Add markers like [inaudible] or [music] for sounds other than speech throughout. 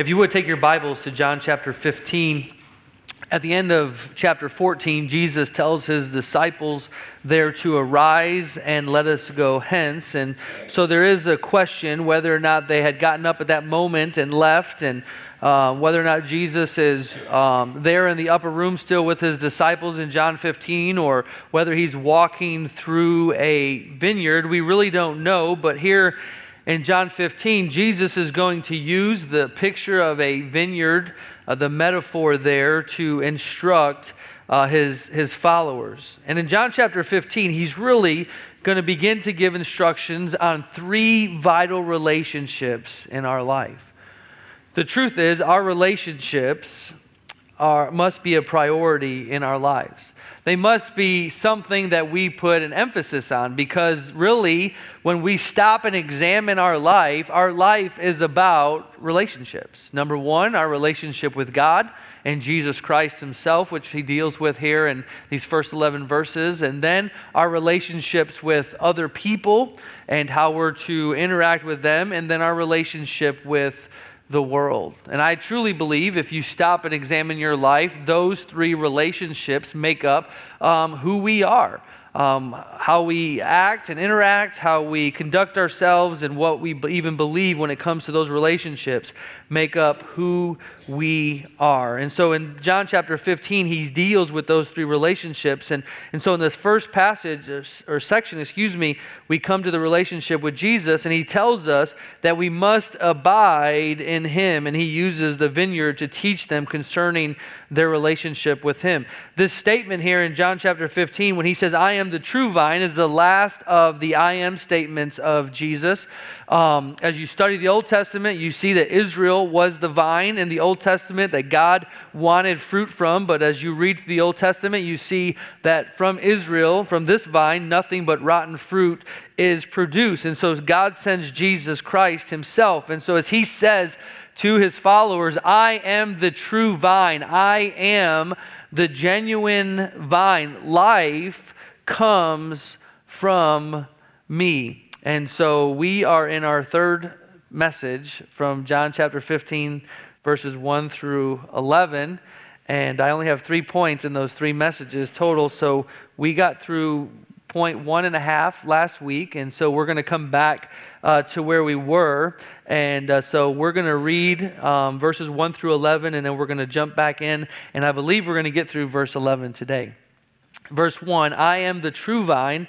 If you would take your Bibles to John chapter 15. At the end of chapter 14, Jesus tells his disciples there to arise and let us go hence. And so there is a question whether or not they had gotten up at that moment and left, and uh, whether or not Jesus is um, there in the upper room still with his disciples in John 15, or whether he's walking through a vineyard. We really don't know, but here in John 15, Jesus is going to use the picture of a vineyard uh, the metaphor there to instruct uh, his, his followers. And in John chapter 15, he's really going to begin to give instructions on three vital relationships in our life. The truth is, our relationships are, must be a priority in our lives. They must be something that we put an emphasis on because really, when we stop and examine our life, our life is about relationships. Number one, our relationship with God and Jesus Christ Himself, which He deals with here in these first 11 verses, and then our relationships with other people and how we're to interact with them, and then our relationship with the world. And I truly believe if you stop and examine your life, those three relationships make up um, who we are um, how we act and interact, how we conduct ourselves, and what we even believe when it comes to those relationships make up who we are. And so in John chapter 15, he deals with those three relationships. And, and so in this first passage or, or section, excuse me, we come to the relationship with Jesus, and he tells us that we must abide in him. And he uses the vineyard to teach them concerning their relationship with him. This statement here in John chapter 15, when he says, I am the true vine, is the last of the I am statements of Jesus. Um, as you study the Old Testament, you see that Israel was the vine in the Old Testament that God wanted fruit from. But as you read the Old Testament, you see that from Israel, from this vine, nothing but rotten fruit is produced. And so God sends Jesus Christ himself. And so as he says, to his followers, I am the true vine. I am the genuine vine. Life comes from me. And so we are in our third message from John chapter 15, verses 1 through 11. And I only have three points in those three messages total. So we got through point one and a half last week. And so we're going to come back uh, to where we were. And uh, so we're going to read um, verses 1 through 11, and then we're going to jump back in. And I believe we're going to get through verse 11 today. Verse 1 I am the true vine,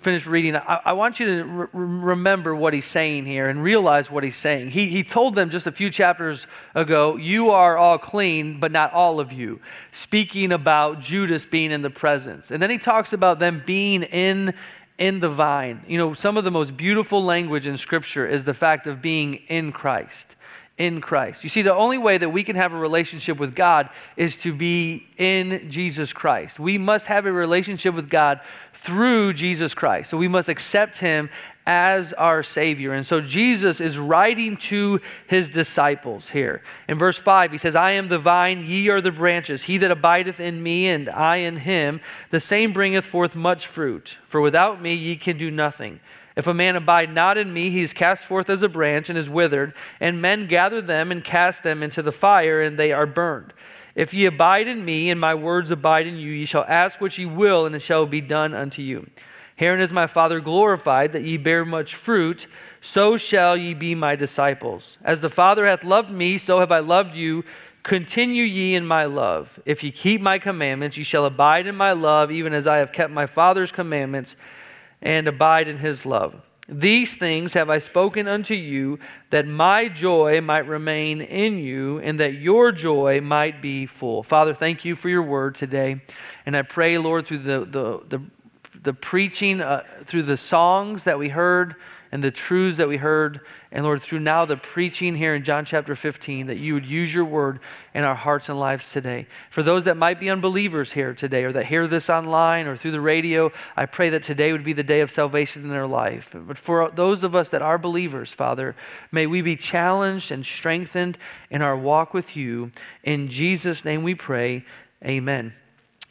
finish reading, I, I want you to re- remember what he's saying here and realize what he's saying. He, he told them just a few chapters ago, You are all clean, but not all of you, speaking about Judas being in the presence. And then he talks about them being in in the vine. You know, some of the most beautiful language in Scripture is the fact of being in Christ in Christ. You see, the only way that we can have a relationship with God is to be in Jesus Christ. We must have a relationship with God through Jesus Christ. So we must accept Him as our Savior. And so Jesus is writing to His disciples here. In verse 5, He says, I am the vine, ye are the branches. He that abideth in me, and I in him, the same bringeth forth much fruit. For without me ye can do nothing. If a man abide not in me, he is cast forth as a branch and is withered, and men gather them and cast them into the fire, and they are burned. If ye abide in me, and my words abide in you, ye shall ask what ye will, and it shall be done unto you. Herein is my Father glorified, that ye bear much fruit, so shall ye be my disciples. As the Father hath loved me, so have I loved you. Continue ye in my love. If ye keep my commandments, ye shall abide in my love, even as I have kept my Father's commandments and abide in his love. These things have I spoken unto you, that my joy might remain in you, and that your joy might be full. Father, thank you for your word today. And I pray, Lord, through the, the, the, the preaching, uh, through the songs that we heard and the truths that we heard. And Lord, through now the preaching here in John chapter 15, that you would use your word in our hearts and lives today. For those that might be unbelievers here today, or that hear this online or through the radio, I pray that today would be the day of salvation in their life. But for those of us that are believers, Father, may we be challenged and strengthened in our walk with you. In Jesus' name we pray. Amen.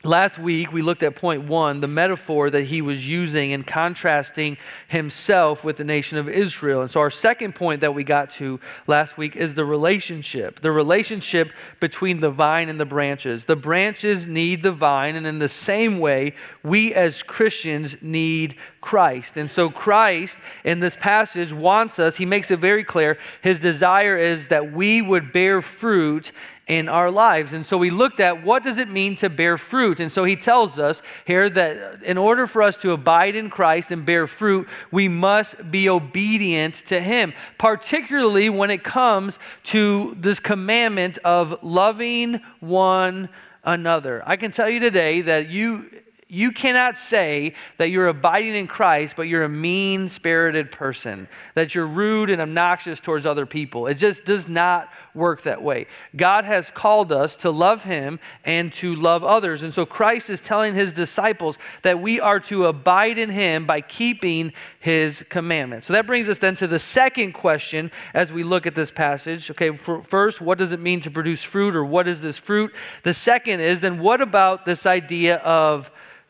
Last week, we looked at point one, the metaphor that he was using in contrasting himself with the nation of Israel. And so, our second point that we got to last week is the relationship the relationship between the vine and the branches. The branches need the vine, and in the same way, we as Christians need Christ. And so, Christ in this passage wants us, he makes it very clear, his desire is that we would bear fruit in our lives. And so we looked at what does it mean to bear fruit? And so he tells us here that in order for us to abide in Christ and bear fruit, we must be obedient to him, particularly when it comes to this commandment of loving one another. I can tell you today that you you cannot say that you're abiding in Christ, but you're a mean spirited person, that you're rude and obnoxious towards other people. It just does not work that way. God has called us to love Him and to love others. And so Christ is telling His disciples that we are to abide in Him by keeping His commandments. So that brings us then to the second question as we look at this passage. Okay, first, what does it mean to produce fruit, or what is this fruit? The second is then what about this idea of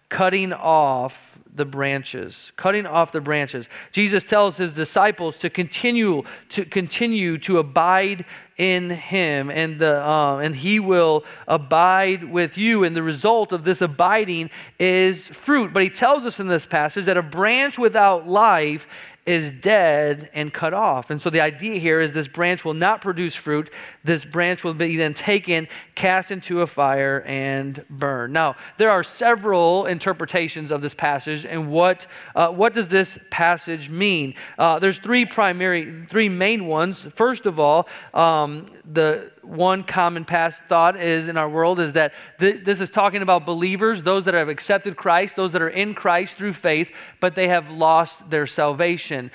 cutting off the branches cutting off the branches. Jesus tells his disciples to continue to continue to abide in him and the um, and he will abide with you and the result of this abiding is fruit. But he tells us in this passage that a branch without life is dead and cut off. And so the idea here is this branch will not produce fruit. This branch will be then taken, cast into a fire, and burned. Now, there are several interpretations of this passage, and what, uh, what does this passage mean? Uh, there's three primary, three main ones. First of all, um, the one common past thought is in our world is that th- this is talking about believers, those that have accepted Christ, those that are in Christ through faith, but they have lost their salvation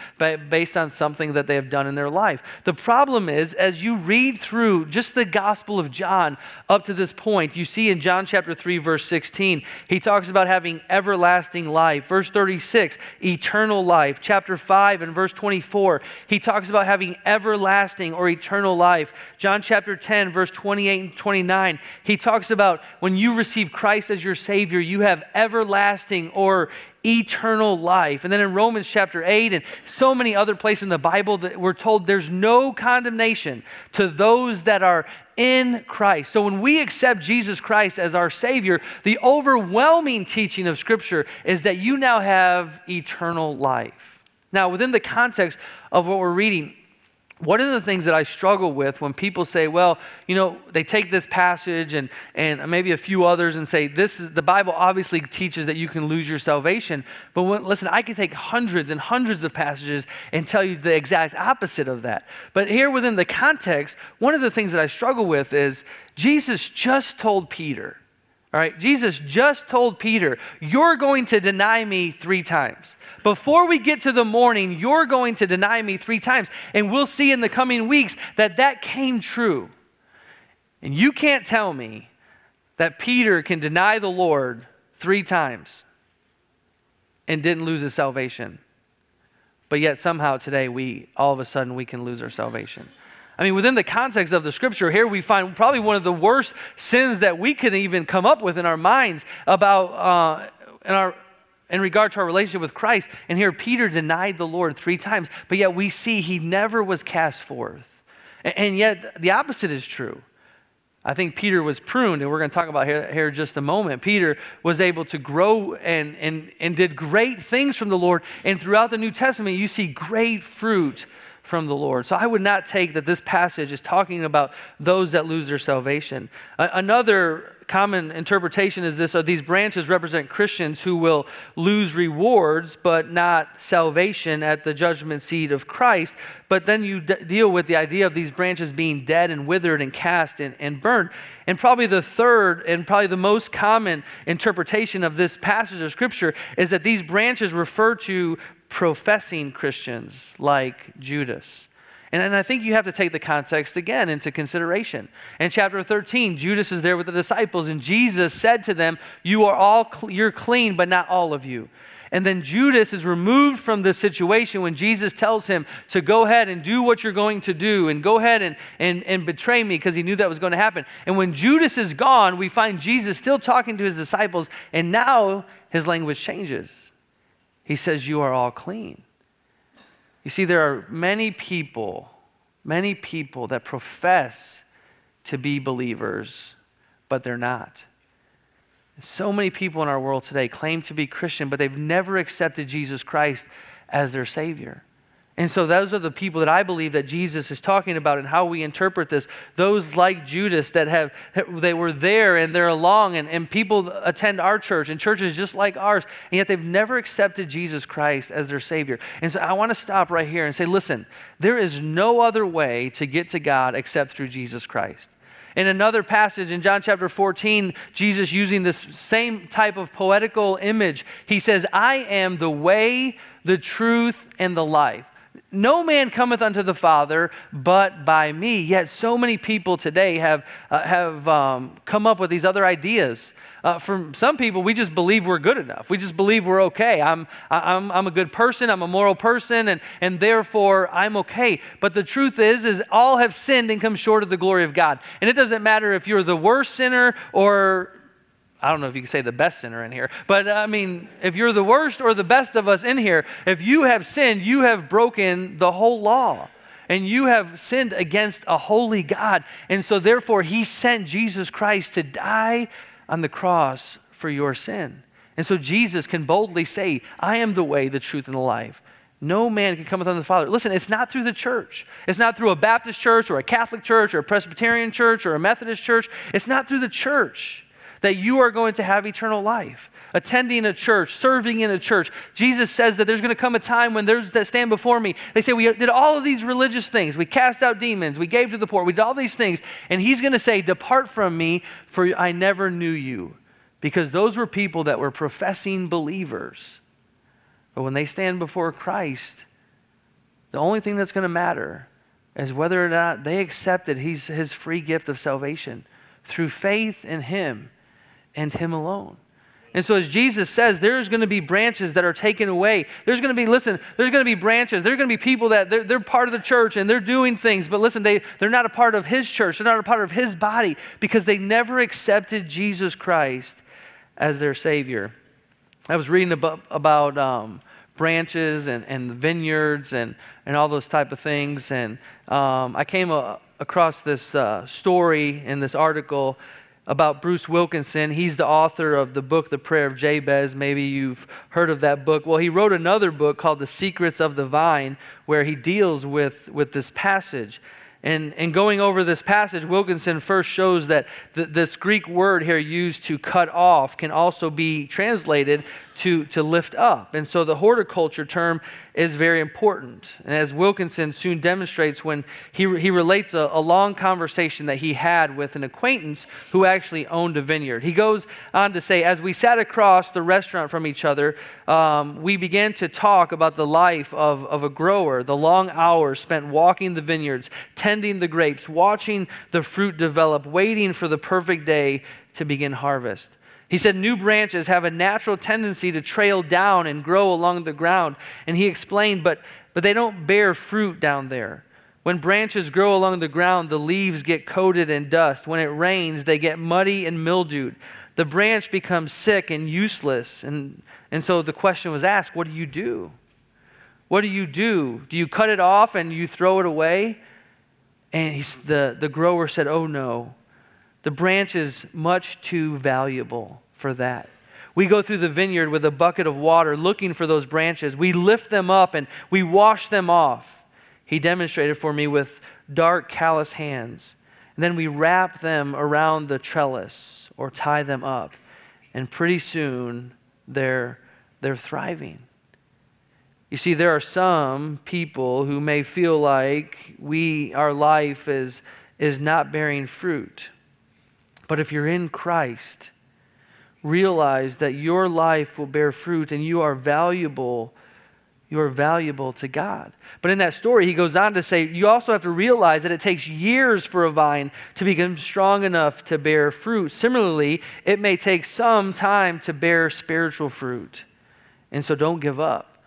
based on something that they have done in their life. The problem is, as you read through just the Gospel of John up to this point, you see in John chapter 3, verse 16, he talks about having everlasting life. Verse 36, eternal life. Chapter 5 and verse 24, he talks about having everlasting or eternal life. John chapter 10, verse 28 and 29, he talks about when you receive Christ as your Savior, you have everlasting or eternal life. And then in Romans chapter 8 and so many other places in the Bible that we're told there's no condemnation to those that are in Christ. So when we accept Jesus Christ as our Savior, the overwhelming teaching of Scripture is that you now have eternal life. Now, within the context of what we're reading, one of the things that I struggle with when people say, well, you know, they take this passage and, and maybe a few others and say, this is the Bible obviously teaches that you can lose your salvation. But when, listen, I can take hundreds and hundreds of passages and tell you the exact opposite of that. But here within the context, one of the things that I struggle with is Jesus just told Peter, all right, Jesus just told Peter, You're going to deny me three times. Before we get to the morning, you're going to deny me three times. And we'll see in the coming weeks that that came true. And you can't tell me that Peter can deny the Lord three times and didn't lose his salvation. But yet somehow today we all of a sudden we can lose our salvation. I mean, within the context of the scripture, here we find probably one of the worst sins that we could even come up with in our minds about uh, in our in regard to our relationship with Christ. And here, Peter denied the Lord three times, but yet we see he never was cast forth. And, and yet, the opposite is true. I think Peter was pruned, and we're going to talk about here, here just a moment. Peter was able to grow and, and, and did great things from the Lord. And throughout the New Testament, you see great fruit from the Lord. So I would not take that this passage is talking about those that lose their salvation. another common interpretation is this so these branches represent Christians who will lose rewards but not salvation at the judgment seat of Christ. But then you d- deal with the idea of these branches being dead and withered and cast and, and burned. And probably the third and probably the most common interpretation of this passage of Scripture is that these branches refer to professing Christians like Judas. And, and I think you have to take the context again into consideration. In chapter 13, Judas is there with the disciples, and Jesus said to them, You are all, cl- you're clean, but not all of you. And then Judas is removed from this situation when Jesus tells him to go ahead and do what you're going to do and go ahead and, and, and betray me because he knew that was going to happen. And when Judas is gone, we find Jesus still talking to his disciples, and now his language changes. He says, You are all clean. You see, there are many people, many people that profess to be believers, but they're not. So many people in our world today claim to be Christian, but they've never accepted Jesus Christ as their Savior. And so those are the people that I believe that Jesus is talking about and how we interpret this. Those like Judas that have they were there and they're along and, and people attend our church and churches just like ours, and yet they've never accepted Jesus Christ as their Savior. And so I want to stop right here and say, listen, there is no other way to get to God except through Jesus Christ. In another passage in John chapter 14, Jesus using this same type of poetical image, he says, I am the way, the truth, and the life. No man cometh unto the Father but by me. Yet so many people today have, uh, have um, come up with these other ideas. Uh, for some people, we just believe we're good enough. We just believe we're okay. I'm, I'm, I'm a good person. I'm a moral person, and, and therefore I'm okay. But the truth is, is all have sinned and come short of the glory of God. And it doesn't matter if you're the worst sinner or I don't know if you can say the best sinner in here, but uh, I mean, if you're the worst or the best of us in here, if you have sinned, you have broken the whole law and you have sinned against a holy God. And so, therefore, He sent Jesus Christ to die on the cross for your sin. And so, Jesus can boldly say, I am the way, the truth, and the life. No man can come within the Father. Listen, it's not through the church. It's not through a Baptist church or a Catholic church or a Presbyterian church or a Methodist church. It's not through the church that you are going to have eternal life. Attending a church, serving in a church. Jesus says that there's going to come a time when there's that stand before me. They say, We did all of these religious things. We cast out demons. We gave to the poor. We did all these things. And he's going to say, Depart from me, for I never knew you. Because those were people that were professing believers. But when they stand before Christ, the only thing that's going to matter is whether or not they accepted his, his free gift of salvation through faith in him and Him alone. And so, as Jesus says, there's going to be branches that are taken away. There's going to be, listen, there's going to be branches. There's going to be people that they're, they're part of the church and they're doing things, but listen, they, they're not a part of His church. They're not a part of His body because they never accepted Jesus Christ as their Savior. I was reading about, about um, branches and, and vineyards and, and all those type of things, and um, I came a, across this uh, story in this article about Bruce Wilkinson. He's the author of the book, The Prayer of Jabez. Maybe you've heard of that book. Well, he wrote another book called The Secrets of the Vine, where he deals with, with this passage. And, and going over this passage, Wilkinson first shows that th- this Greek word here used to cut off can also be translated to, to lift up. And so the horticulture term is very important. And as Wilkinson soon demonstrates when he, he relates a, a, long conversation that he had with an acquaintance who actually owned a vineyard. He goes on to say, As we sat across the restaurant from each other, um, we began to talk about the life of, of a grower, the long hours spent walking the vineyards, tending the grapes, watching the fruit develop, waiting for the perfect day to begin harvest. He said new branches have a natural tendency to trail down and grow along the ground. And he explained, but, but they don't bear fruit down there. When branches grow along the ground, the leaves get coated in dust. When it rains, they get muddy and mildewed. The branch becomes sick and useless. And, and so the question was asked what do you do? What do you do? Do you cut it off and you throw it away? And the, the grower said, Oh no. The branch is much too valuable for that. We go through the vineyard with a bucket of water looking for those branches. We lift them up and we wash them off. He demonstrated for me with dark, callous hands. And then we wrap them around the trellis or tie them up. And pretty soon they're, they're thriving. You see, there are some people who may feel like we, our life is, is not bearing fruit. But if you're in Christ, realize that your life will bear fruit and you are valuable. you are valuable to God. But in that story, he goes on to say, you also have to realize that it takes years for a vine to become strong enough to bear fruit. Similarly, it may take some time to bear spiritual fruit. And so don't give up.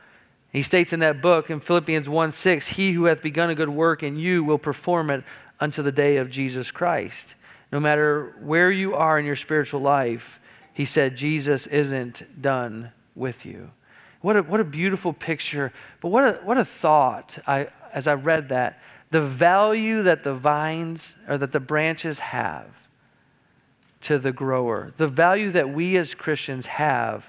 He states in that book in Philippians 1 6, He who hath begun a good work in you will perform it unto the day of Jesus Christ. No matter where you are in your spiritual life, he said, Jesus isn't done with you. What a, what a beautiful picture, but what a, what a thought I, as I read that. The value that the vines or that the branches have to the grower, the value that we as Christians have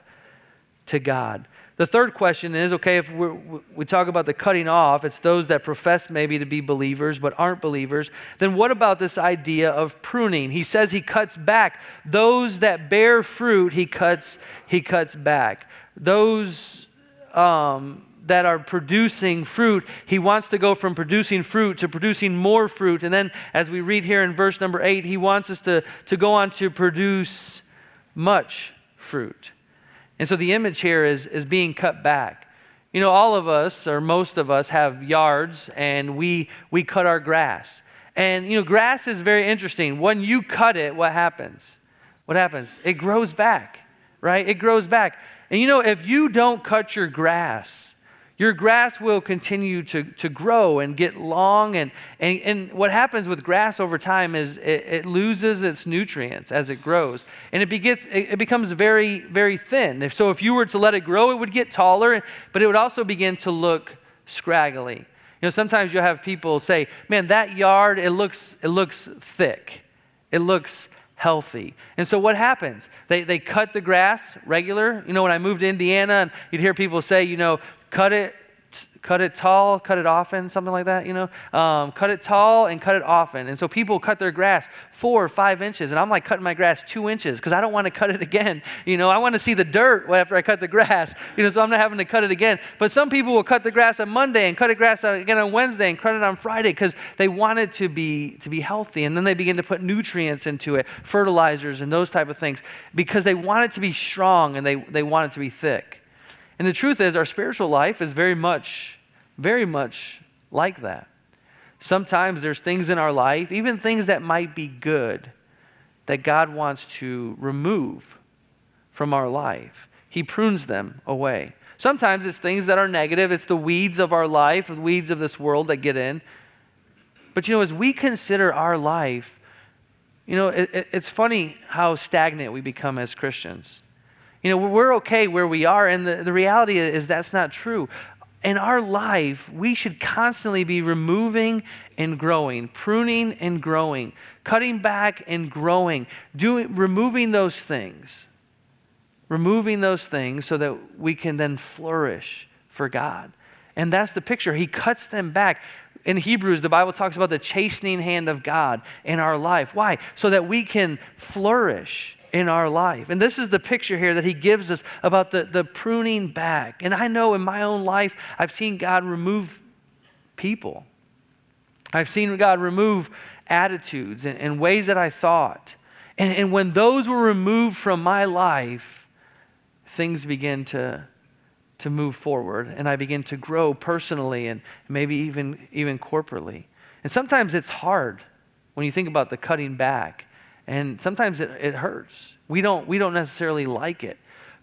to God. The third question is okay, if we talk about the cutting off, it's those that profess maybe to be believers but aren't believers. Then what about this idea of pruning? He says he cuts back. Those that bear fruit, he cuts, he cuts back. Those um, that are producing fruit, he wants to go from producing fruit to producing more fruit. And then, as we read here in verse number eight, he wants us to, to go on to produce much fruit. And so the image here is, is being cut back. You know, all of us, or most of us, have yards and we, we cut our grass. And, you know, grass is very interesting. When you cut it, what happens? What happens? It grows back, right? It grows back. And, you know, if you don't cut your grass, your grass will continue to, to grow and get long. And, and, and what happens with grass over time is it, it loses its nutrients as it grows. And it, begets, it, it becomes very, very thin. If, so if you were to let it grow, it would get taller, but it would also begin to look scraggly. You know, sometimes you'll have people say, man, that yard, it looks, it looks thick. It looks healthy. And so what happens? They, they cut the grass regular. You know, when I moved to Indiana, and you'd hear people say, you know, cut it cut it tall, cut it often, something like that, you know? Um, cut it tall and cut it often. And so people cut their grass four or five inches, and I'm like cutting my grass two inches because I don't want to cut it again. [laughs] You know, I want to see the dirt after I cut the grass, [laughs] you know, so I'm not having to cut it again. But some people will cut the grass on Monday and cut the grass again on Wednesday and cut it on Friday because they want it to be, to be healthy. And then they begin to put nutrients into it, fertilizers and those type of things because they want it to be strong and they, they want it to be thick. And the truth is, our spiritual life is very much, very much like that. Sometimes there's things in our life, even things that might be good, that God wants to remove from our life. He prunes them away. Sometimes it's things that are negative, it's the weeds of our life, the weeds of this world that get in. But you know, as we consider our life, you know, it, it, it's funny how stagnant we become as Christians. You know, we're okay where we are, and the, the reality is that's not true. In our life, we should constantly be removing and growing, pruning and growing, cutting back and growing, doing, removing those things. Removing those things so that we can then flourish for God. And that's the picture. He cuts them back. In Hebrews, the Bible talks about the chastening hand of God in our life. Why? So that we can flourish in our life. And this is the picture here that he gives us about the, the pruning back. And I know in my own life, I've seen God remove people. I've seen God remove attitudes and, and ways that I thought. And, and when those were removed from my life, things begin to, to move forward. And I begin to grow personally and maybe even, even corporately. And sometimes it's hard when you think about the cutting back and sometimes it, it hurts. We don't, we don't necessarily like it.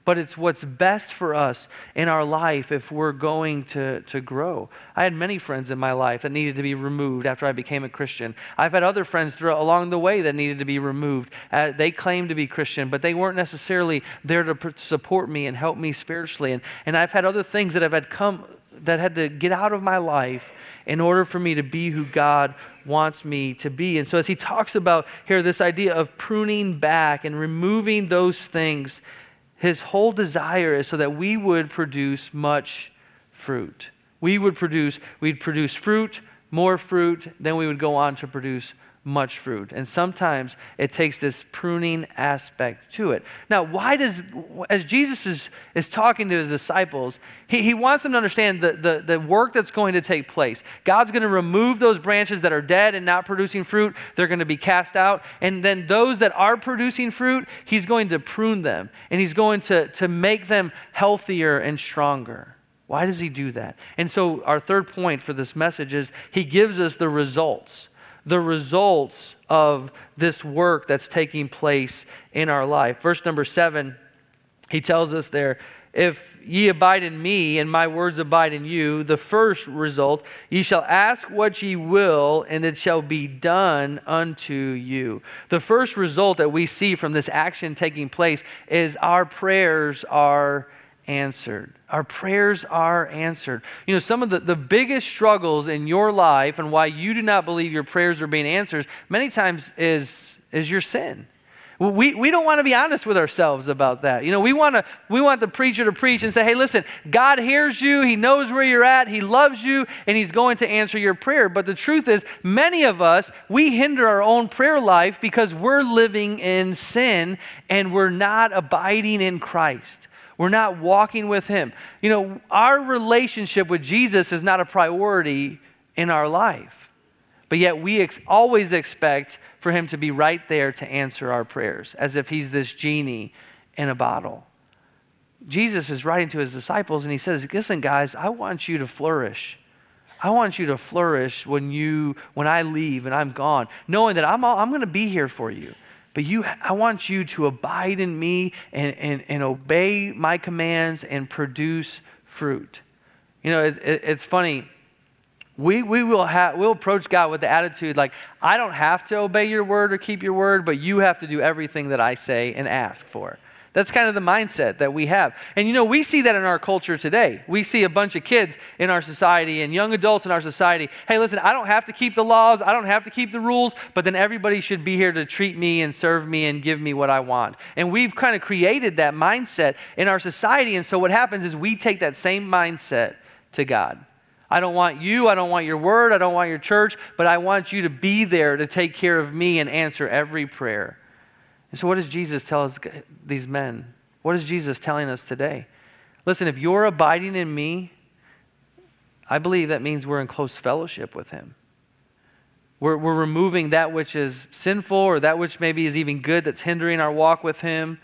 But it's what's best for us in our life if we're going to, to grow. I had many friends in my life that needed to be removed after I became a Christian. I've had other friends along the way that needed to be removed. Uh, they claimed to be Christian, but they weren't necessarily there to support me and help me spiritually. And, and I've had other things that have had come that had to get out of my life in order for me to be who God wants me to be. And so, as he talks about here, this idea of pruning back and removing those things, his whole desire is so that we would produce much fruit. We would produce, we'd produce fruit, more fruit, then we would go on to produce much fruit. And sometimes it takes this pruning aspect to it. Now, why does, as Jesus is, is talking to his disciples, he, he wants them to understand the, the, the work that's going to take place. God's going to remove those branches that are dead and not producing fruit, they're going to be cast out. And then those that are producing fruit, he's going to prune them and he's going to, to make them healthier and stronger. Why does he do that? And so, our third point for this message is he gives us the results, the results of this work that's taking place in our life. Verse number seven, he tells us there, if ye abide in me and my words abide in you, the first result, ye shall ask what ye will, and it shall be done unto you. The first result that we see from this action taking place is our prayers are answered. Our prayers are answered. You know, some of the, the biggest struggles in your life and why you do not believe your prayers are being answered many times is, is your sin. We, we don't want to be honest with ourselves about that. You know, we want, to, we want the preacher to preach and say, hey, listen, God hears you, He knows where you're at, He loves you, and He's going to answer your prayer. But the truth is, many of us, we hinder our own prayer life because we're living in sin and we're not abiding in Christ. We're not walking with Him. You know, our relationship with Jesus is not a priority in our life. But yet we ex- always expect for Him to be right there to answer our prayers, as if He's this genie in a bottle. Jesus is writing to His disciples and He says, Listen, guys, I want you to flourish. I want you to flourish when you when I leave and I'm gone, knowing that I'm all, I'm going to be here for you. But you, I want you to abide in me and, and, and obey my commands and produce fruit. You know, it, it, it's funny. We, we will have, we'll approach God with the attitude like, I don't have to obey your word or keep your word, but you have to do everything that I say and ask for. That's kind of the mindset that we have. And you know, we see that in our culture today. We see a bunch of kids in our society and young adults in our society. Hey, listen, I don't have to keep the laws, I don't have to keep the rules, but then everybody should be here to treat me and serve me and give me what I want. And we've kind of created that mindset in our society. And so what happens is we take that same mindset to God. I don't want you, I don't want your word, I don't want your church, but I want you to be there to take care of me and answer every prayer. And so, what does Jesus tell us, these men? What is Jesus telling us today? Listen, if you're abiding in me, I believe that means we're in close fellowship with Him. We're, we're removing that which is sinful or that which maybe is even good that's hindering our walk with Him.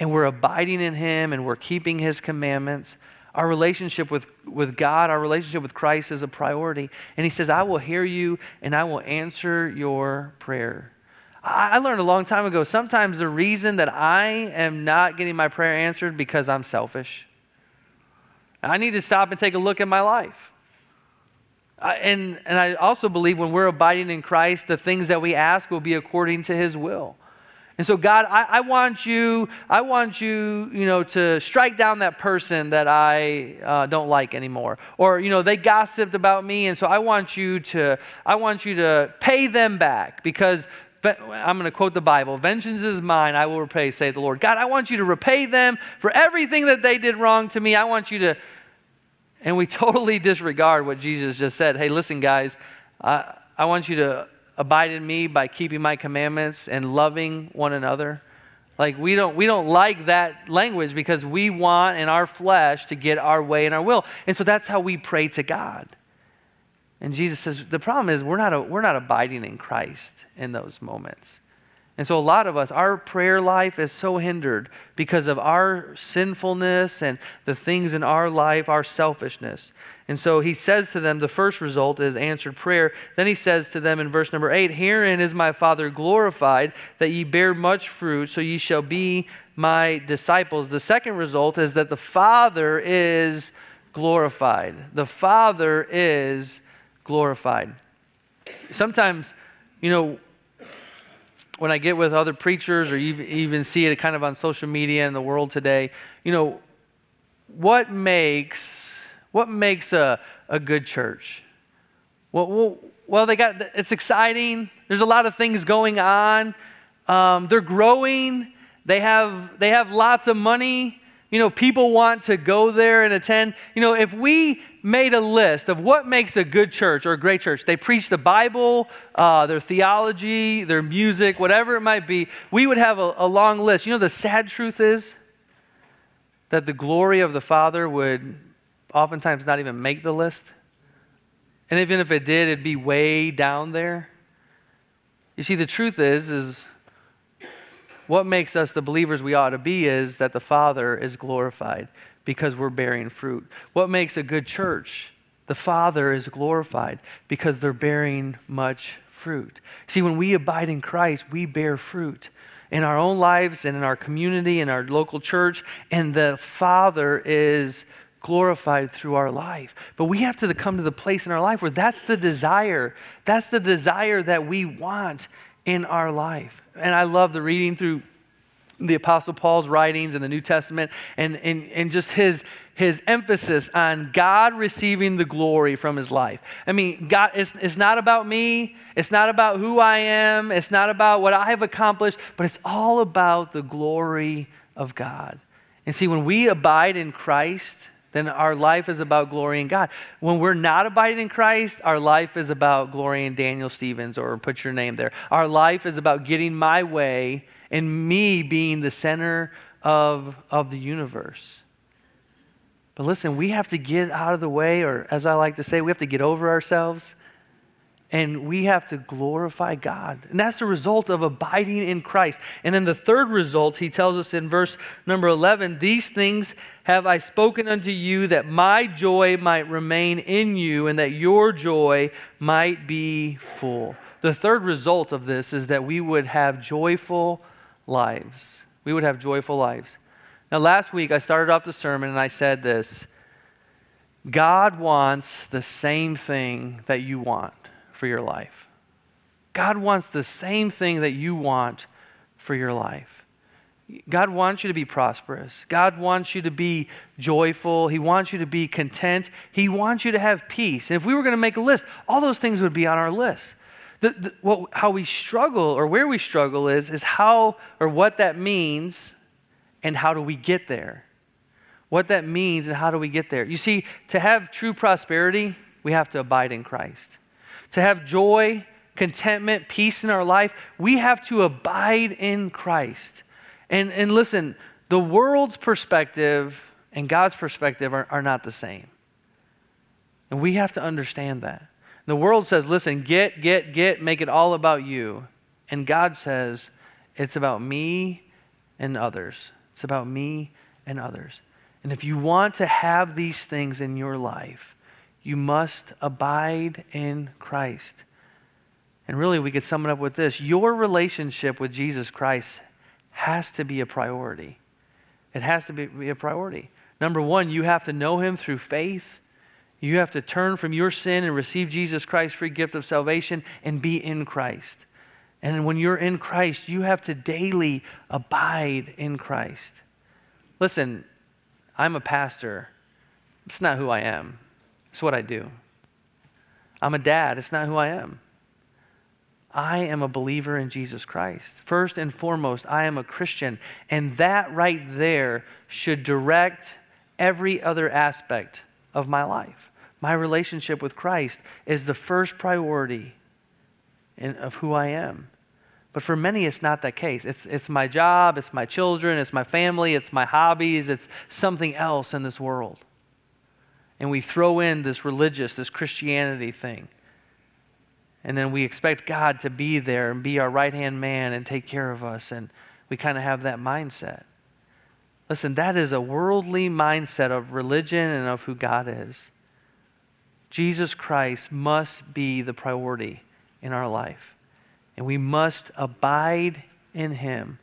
And we're abiding in Him and we're keeping His commandments. Our relationship with, with God, our relationship with Christ is a priority. And He says, I will hear you and I will answer your prayer. I learned a long time ago sometimes the reason that I am not getting my prayer answered because I'm selfish. I need to stop and take a look at my life. And, and I also believe when we're abiding in Christ, the things that we ask will be according to his will. And so, God, I, I, want you, I want you, you know, to strike down that person that I uh, don't like anymore. Or, you know, they gossiped about me, and so I want you to, I want you to pay them back because I'm going to quote the Bible Vengeance is mine, I will repay, say the Lord. God, I want you to repay them for everything that they did wrong to me. I want you to. And we [laughs] totally disregard what Jesus just said. Hey, listen, guys, I, I want you to abide in me by keeping my commandments and loving one another. Like we don't we don't like that language because we want in our flesh to get our way and our will. And so that's how we pray to God. And Jesus says, the problem is we're not, a, we're not abiding in Christ in those moments. And so, a lot of us, our prayer life is so hindered because of our sinfulness and the things in our life, our selfishness. And so, he says to them, the first result is answered prayer. Then he says to them in verse number eight, Herein is my Father glorified, that ye bear much fruit, so ye shall be my disciples. The second result is that the Father is glorified. The Father is glorified. Sometimes, you know, when I get with other preachers or even see it kind of on social media in the world today, you know, what makes what makes a, a good church? Well, well, well, they got it's exciting. There's a lot of things going on. Um, they're growing. They have they have lots of money. You know, people want to go there and attend. You know, if we made a list of what makes a good church or a great church, they preach the Bible, uh, their theology, their music, whatever it might be, we would have a, a long list. You know, the sad truth is that the glory of the Father would oftentimes not even make the list. And even if it did, it'd be way down there. You see, the truth is, is what makes us the believers we ought to be is that the Father is glorified because we're bearing fruit. What makes a good church? The Father is glorified because they're bearing much fruit. See, when we abide in Christ, we bear fruit in our own lives and in our community, in our local church, and the Father is glorified through our life. But we have to come to the place in our life where that's the desire. That's the desire that we want in our life. And I love the reading through the Apostle Paul's writings in the New Testament and, and, and just his, his emphasis on God receiving the glory from his life. I mean, God, it's, it's not about me, it's not about who I am, it's not about what I have accomplished, but it's all about the glory of God. And see, when we abide in Christ, then our life is about glorying God. When we're not abiding in Christ, our life is about glorying Daniel Stevens or put your name there. Our life is about getting my way and me being the center of, of the universe. But listen, we have to get out of the way, or as I like to say, we have to get over ourselves and we have to glorify God. And that's the result of abiding in Christ. And then the third result, he tells us in verse number 11 These things have I spoken unto you, that my joy might remain in you, and that your joy might be full. The third result of this is that we would have joyful lives. We would have joyful lives. Now, last week I started off the sermon and I said this God wants the same thing that you want for your life. God wants the same thing that you want for your life. God wants you to be prosperous. God wants you to be joyful. He wants you to be content. He wants you to have peace. And if we were going to make a list, all those things would be on our list. The, the, what, how we struggle or where we struggle is, is how or what that means and how do we get there. What that means and how do we get there. You see, to have true prosperity, we have to abide in Christ to have joy, contentment, peace in our life, we have to abide in Christ. And, and listen, the world's perspective and God's perspective are, are not the same. And we have to understand that. The world says, listen, get, get, get, make it all about you. And God says, it's about me and others. It's about me and others. And if you want to have these things in your life, you must abide in Christ. And really, we could sum it up with this your relationship with Jesus Christ has to be a priority. It has to be a priority. Number one, you have to know him through faith. You have to turn from your sin and receive Jesus Christ's free gift of salvation and be in Christ. And when you're in Christ, you have to daily abide in Christ. Listen, I'm a pastor. It's not who I am. It's what I do. I'm a dad. It's not who I am. I am a believer in Jesus Christ. First and foremost, I am a Christian. And that right there should direct every other aspect of my life. My relationship with Christ is the first priority in, of who I am. But for many, it's not that case. It's, it's my job, it's my children, it's my family, it's my hobbies, it's something else in this world and we throw in this religious, this Christianity thing. And then we expect God to be there and be our right hand man and take care of us. And we kind of have that mindset. Listen, that is a worldly mindset of religion and of who God is. Jesus Christ must be the priority in our life. And we must abide in Him,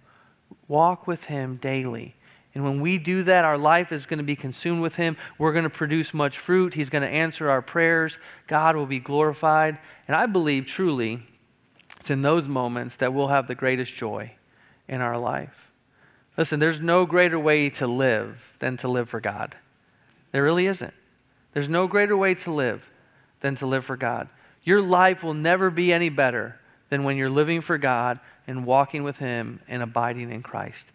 walk with Him daily and when we do that, our life is going to be consumed with Him. We're going to produce much fruit. He's going to answer our prayers. God will be glorified. And I believe truly it's in those moments that we'll have the greatest joy in our life. Listen, there's no greater way to live than to live for God. There really isn't. There's no greater way to live than to live for God. Your life will never be any better than when you're living for God and walking with Him and abiding in Christ.